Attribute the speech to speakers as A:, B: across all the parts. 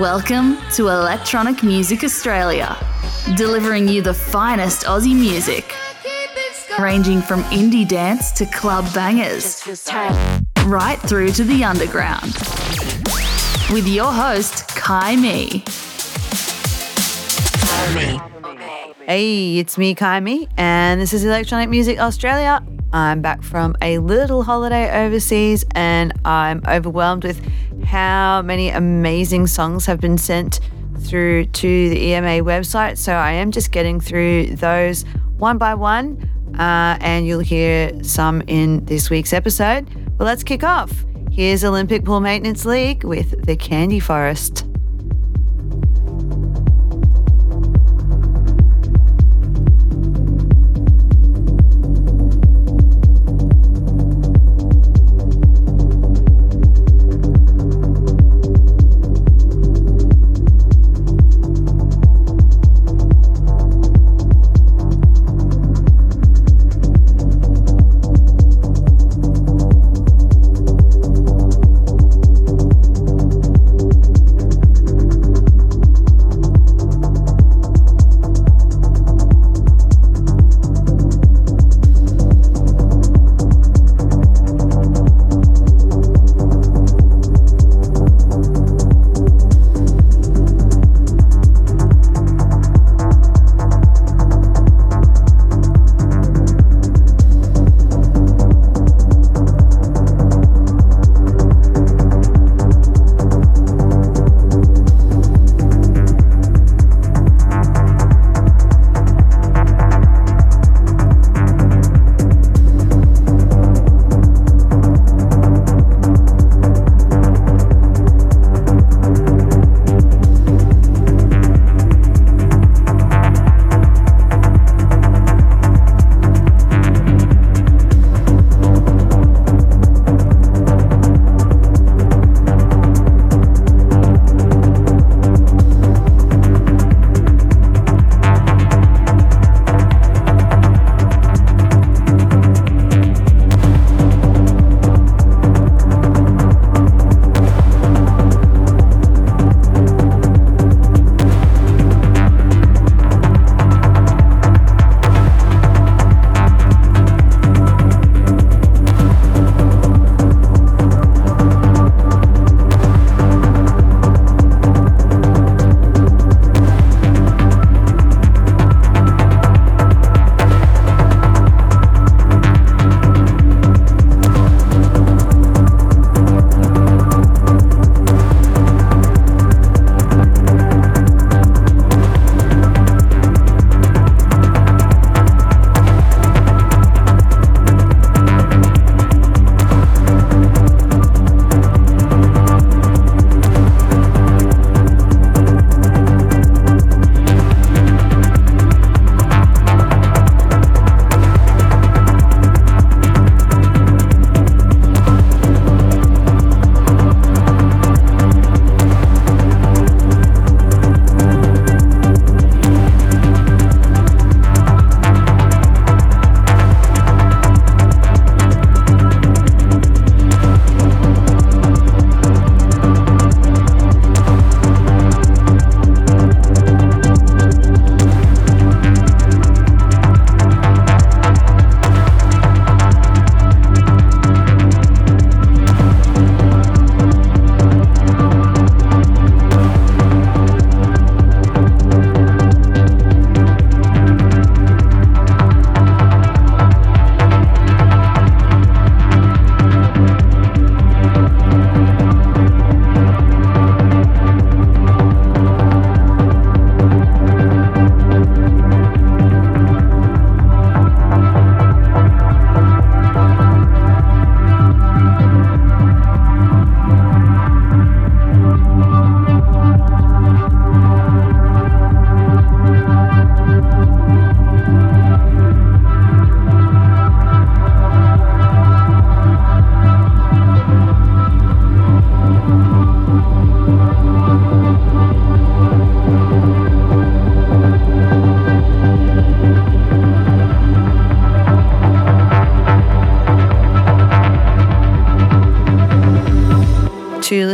A: Welcome to Electronic Music Australia, delivering you the finest Aussie music, ranging from indie dance to club bangers, right through to the underground. With your host, Kaimi.
B: Hey, it's me, Kaimi, and this is Electronic Music Australia. I'm back from a little holiday overseas, and I'm overwhelmed with how many amazing songs have been sent through to the EMA website. So I am just getting through those one by one, uh, and you'll hear some in this week's episode. But let's kick off. Here's Olympic Pool Maintenance League with the Candy Forest.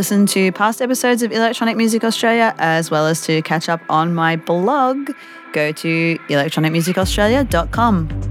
B: Listen to past episodes of Electronic Music Australia as well as to catch up on my blog, go to electronicmusicaustralia.com.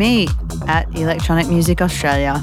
B: me at Electronic Music Australia.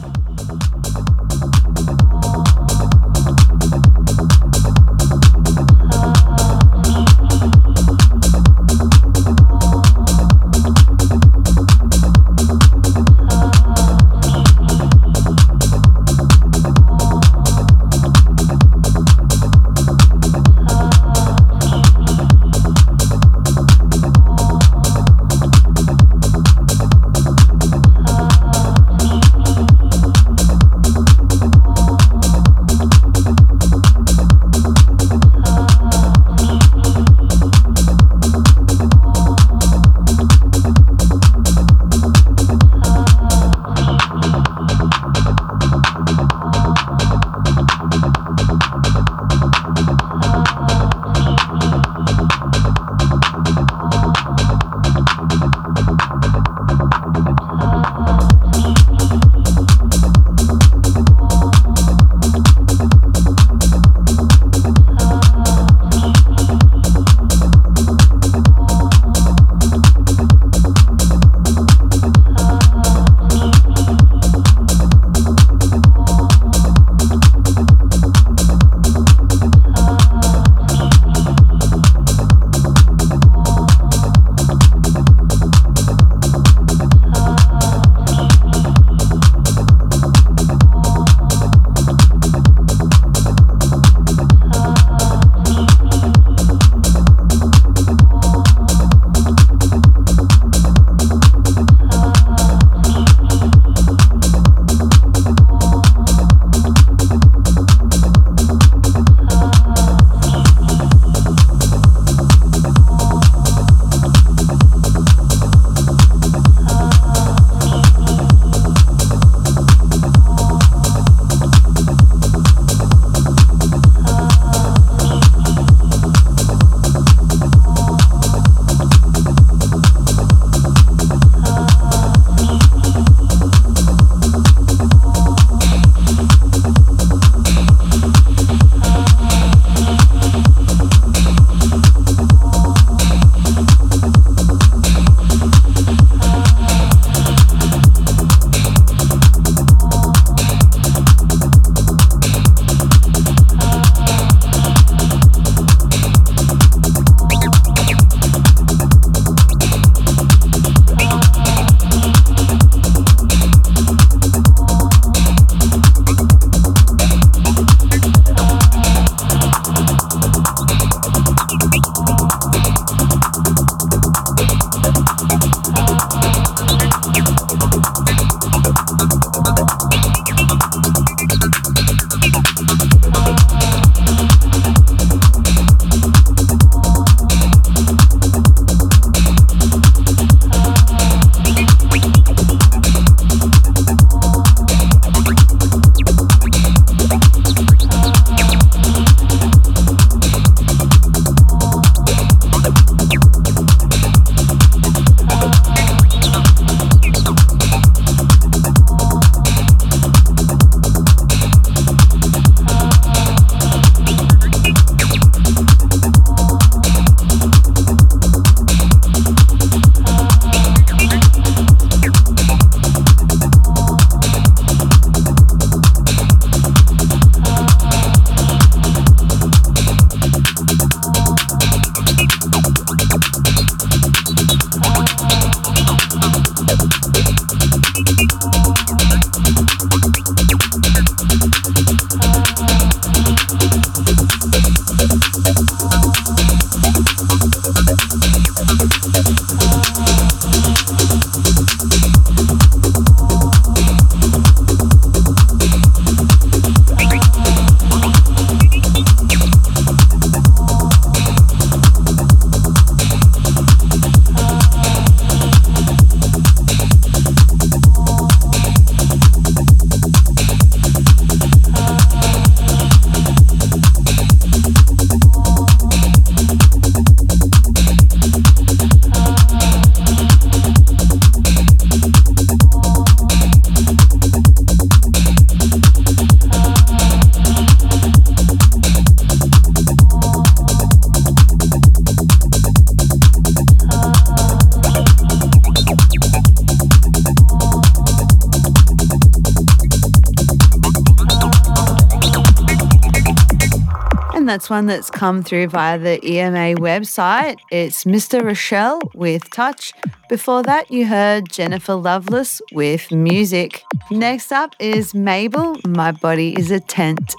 B: That's one that's come through via the EMA website. It's Mr. Rachele with Touch. Before that, you heard Jennifer Loveless with Muzik. Next up is Mabel, My Body is a Tent.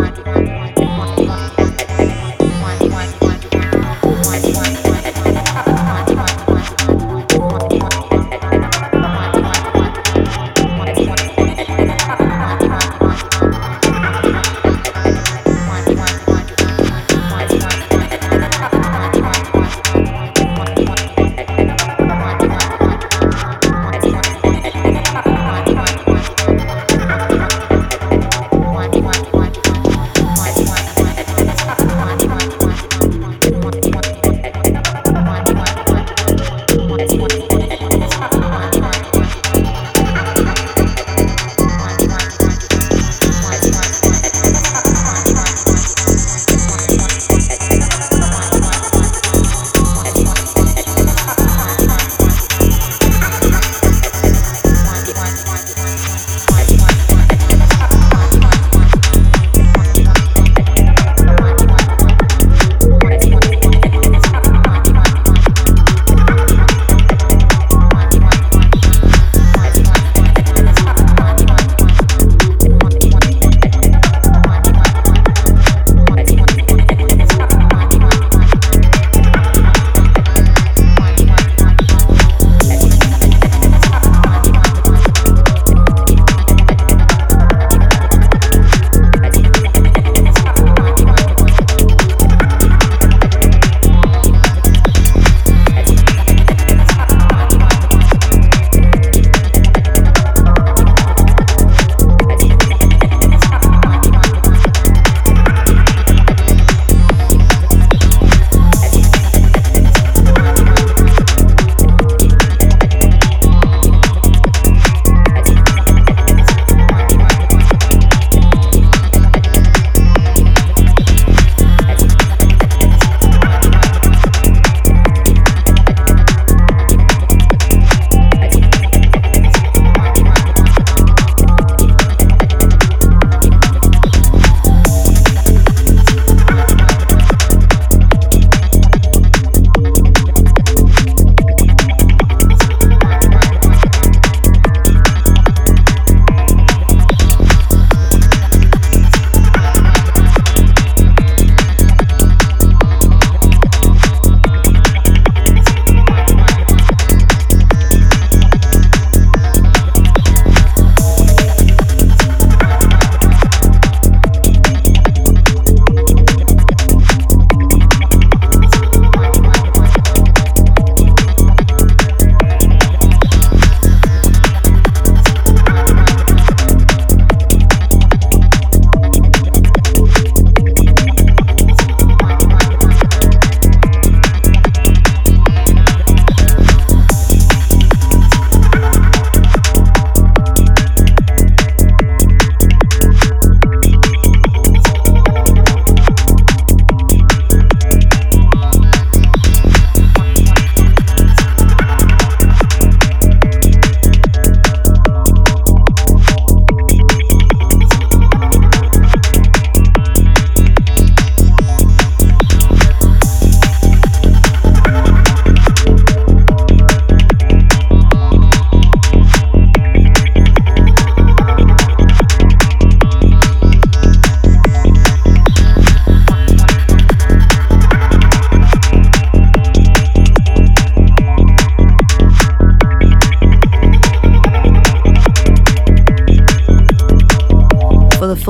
B: one, one, one.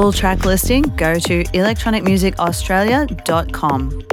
B: Full track listing, go to electronicmusicaustralia.com.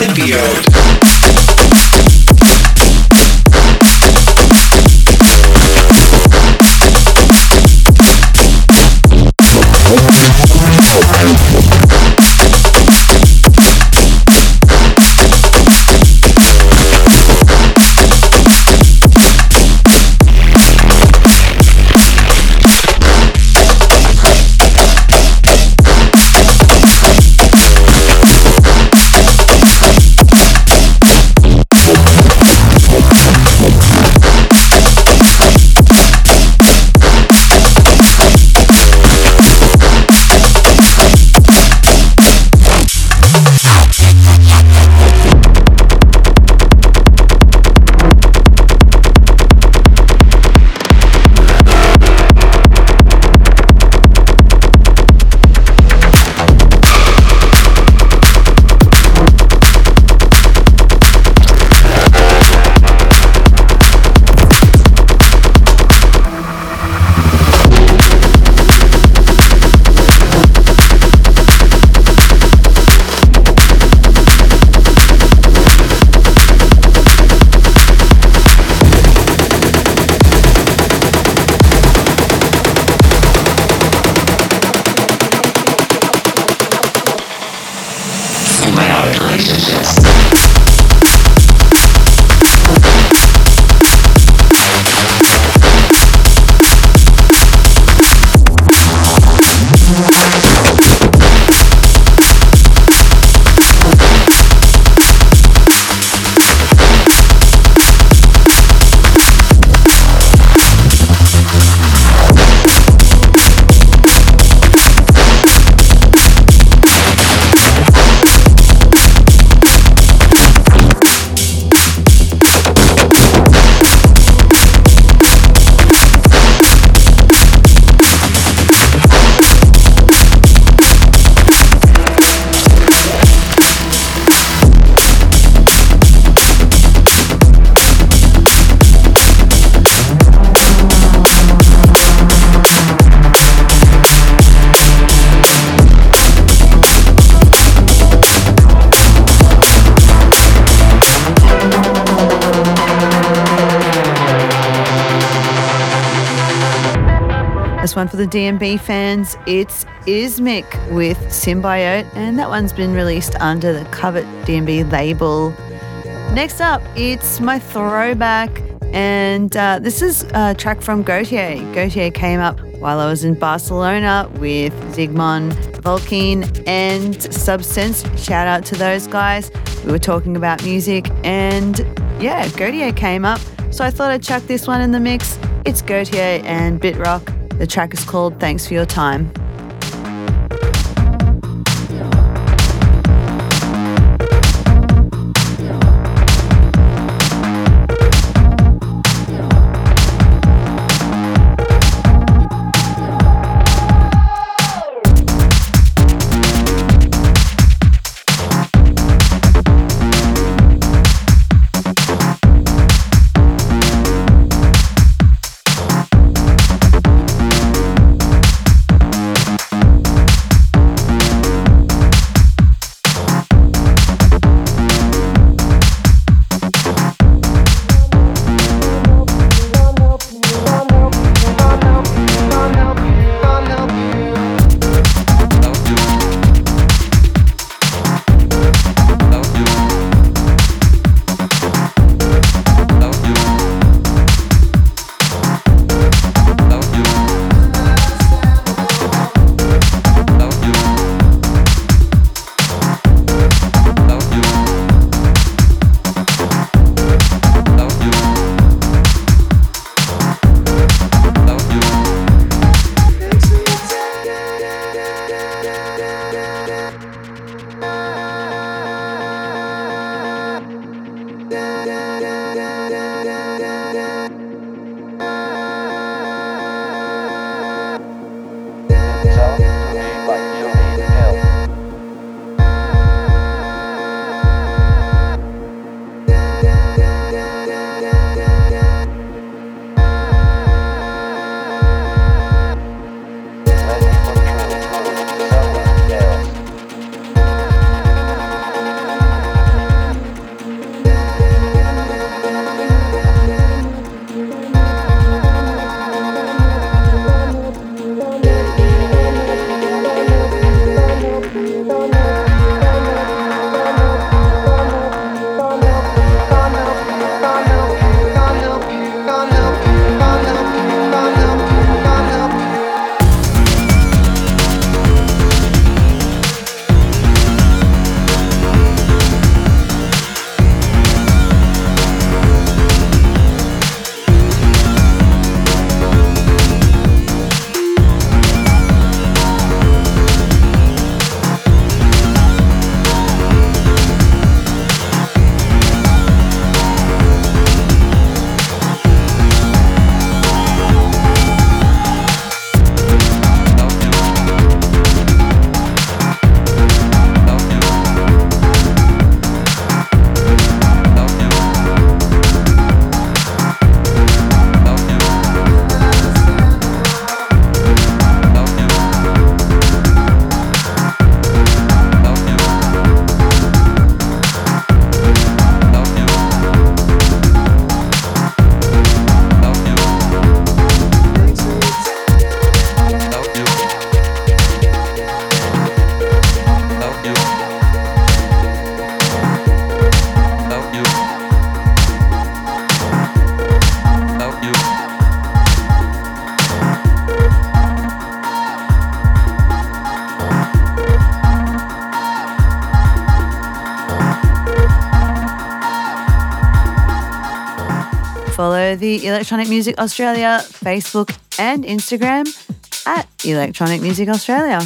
B: one the DNB fans. It's YZMIKH with Symbiote, and that one's been released under the Covet DMB label. Next up, it's my throwback, and uh, this is a track from Gotye. Gotye came up while I was in Barcelona with Zygmunt, Vulcan, and Substance. Shout out to those guys. We were talking about music, and yeah, Gotye came up, so I thought I'd chuck this one in the mix. It's Gotye and Bitrok the track is called Thanks for Your Time. Electronic Music Australia Facebook and Instagram at Electronic Music Australia.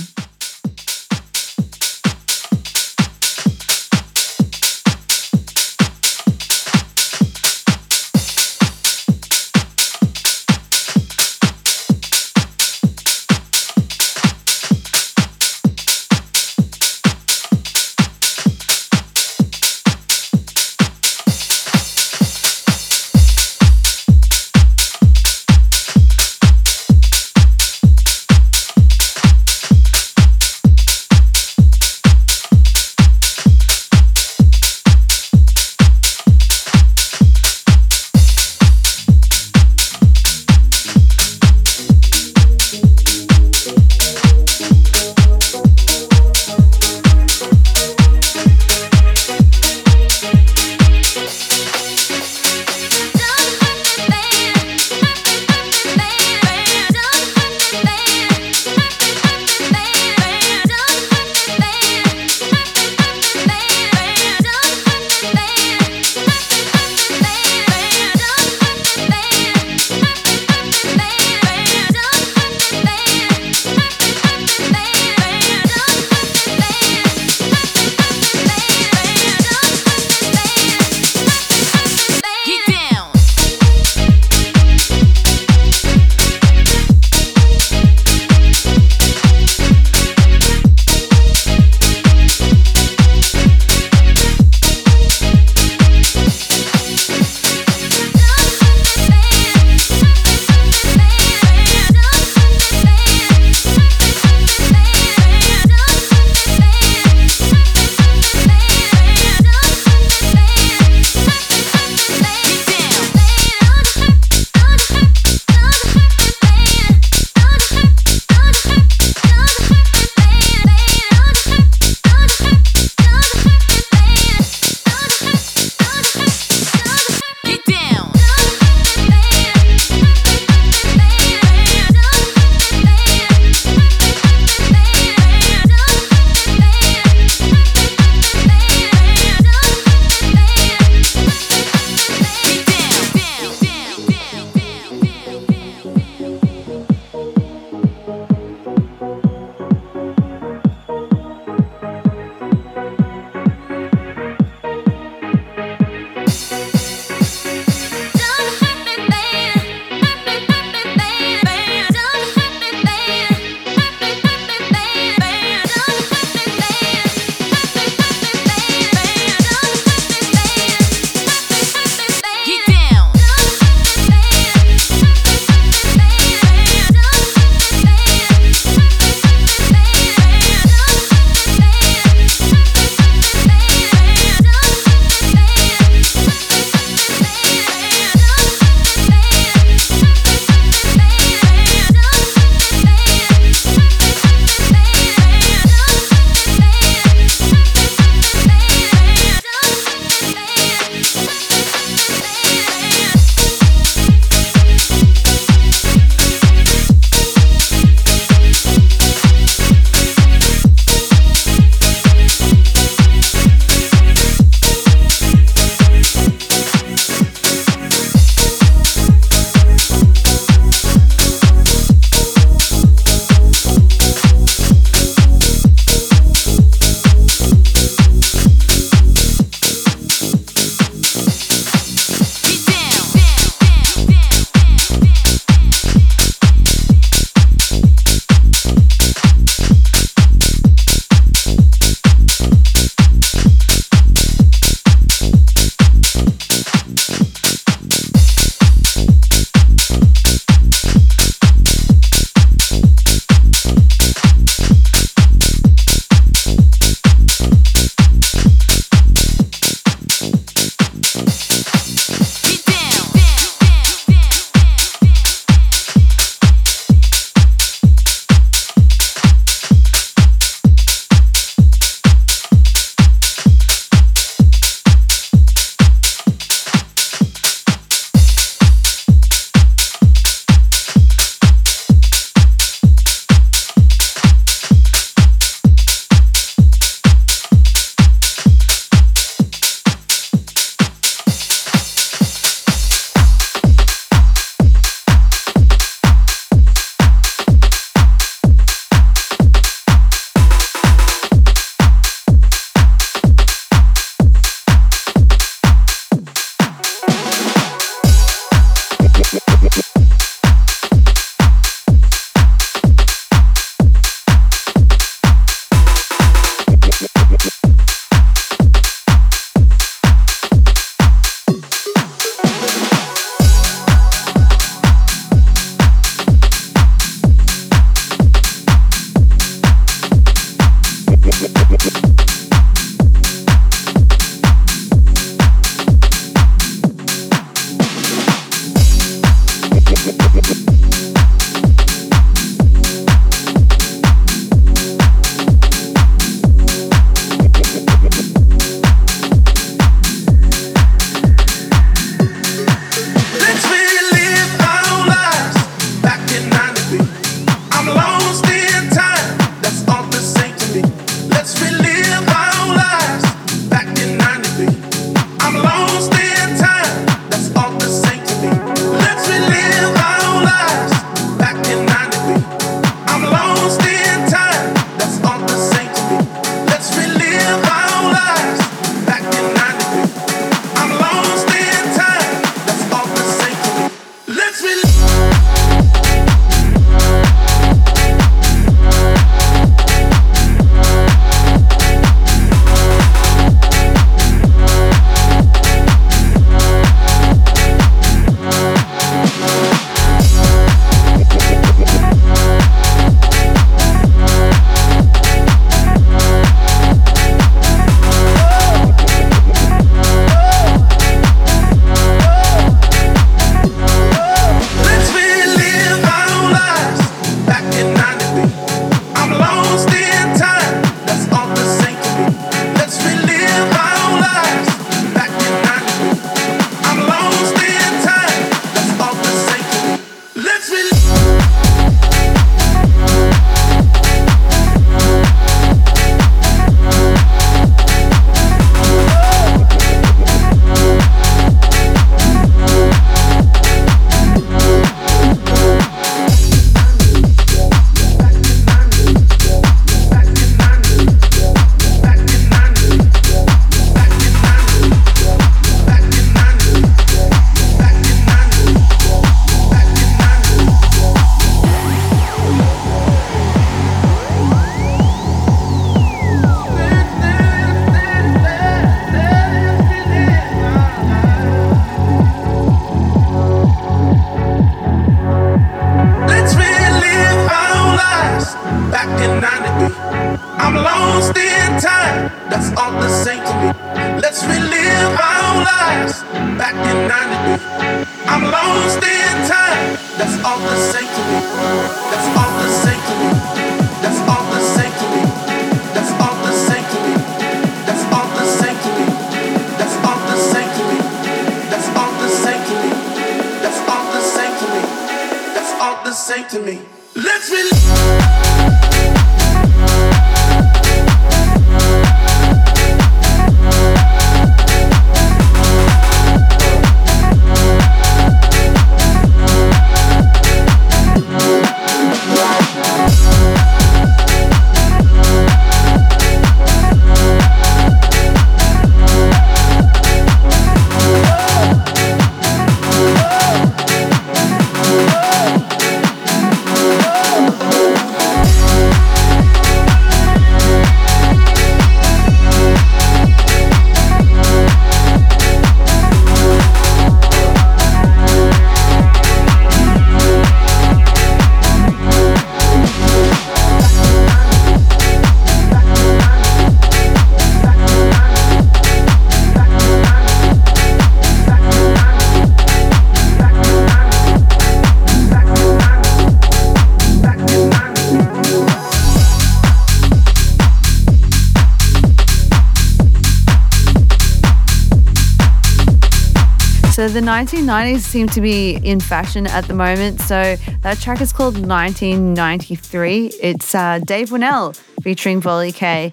B: 1990s seem to be in fashion at the moment. So that track is called 1993. It's uh, Dave Winnel featuring Voli K.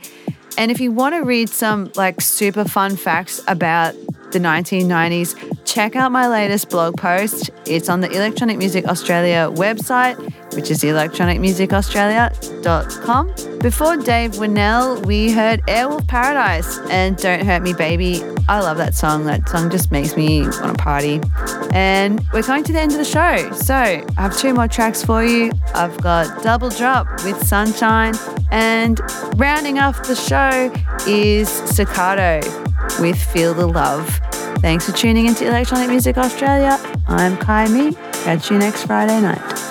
B: And if you want to read some like super fun facts about the 1990s, check out my latest blog post. It's on the Electronic Music Australia website, which is electronicmusicaustralia.com. Before Dave Winnel, we heard Airwolf Paradise and Don't Hurt Me Baby. I love that song. That song just makes me want to party. And we're coming to the end of the show. So I have two more tracks for you. I've got Dubbel Drop with Sunshine, and rounding off the show is Ceccato with Feel the Love. Thanks for tuning into Electronic Music Australia. I'm Kaimi. Catch you next Friday night.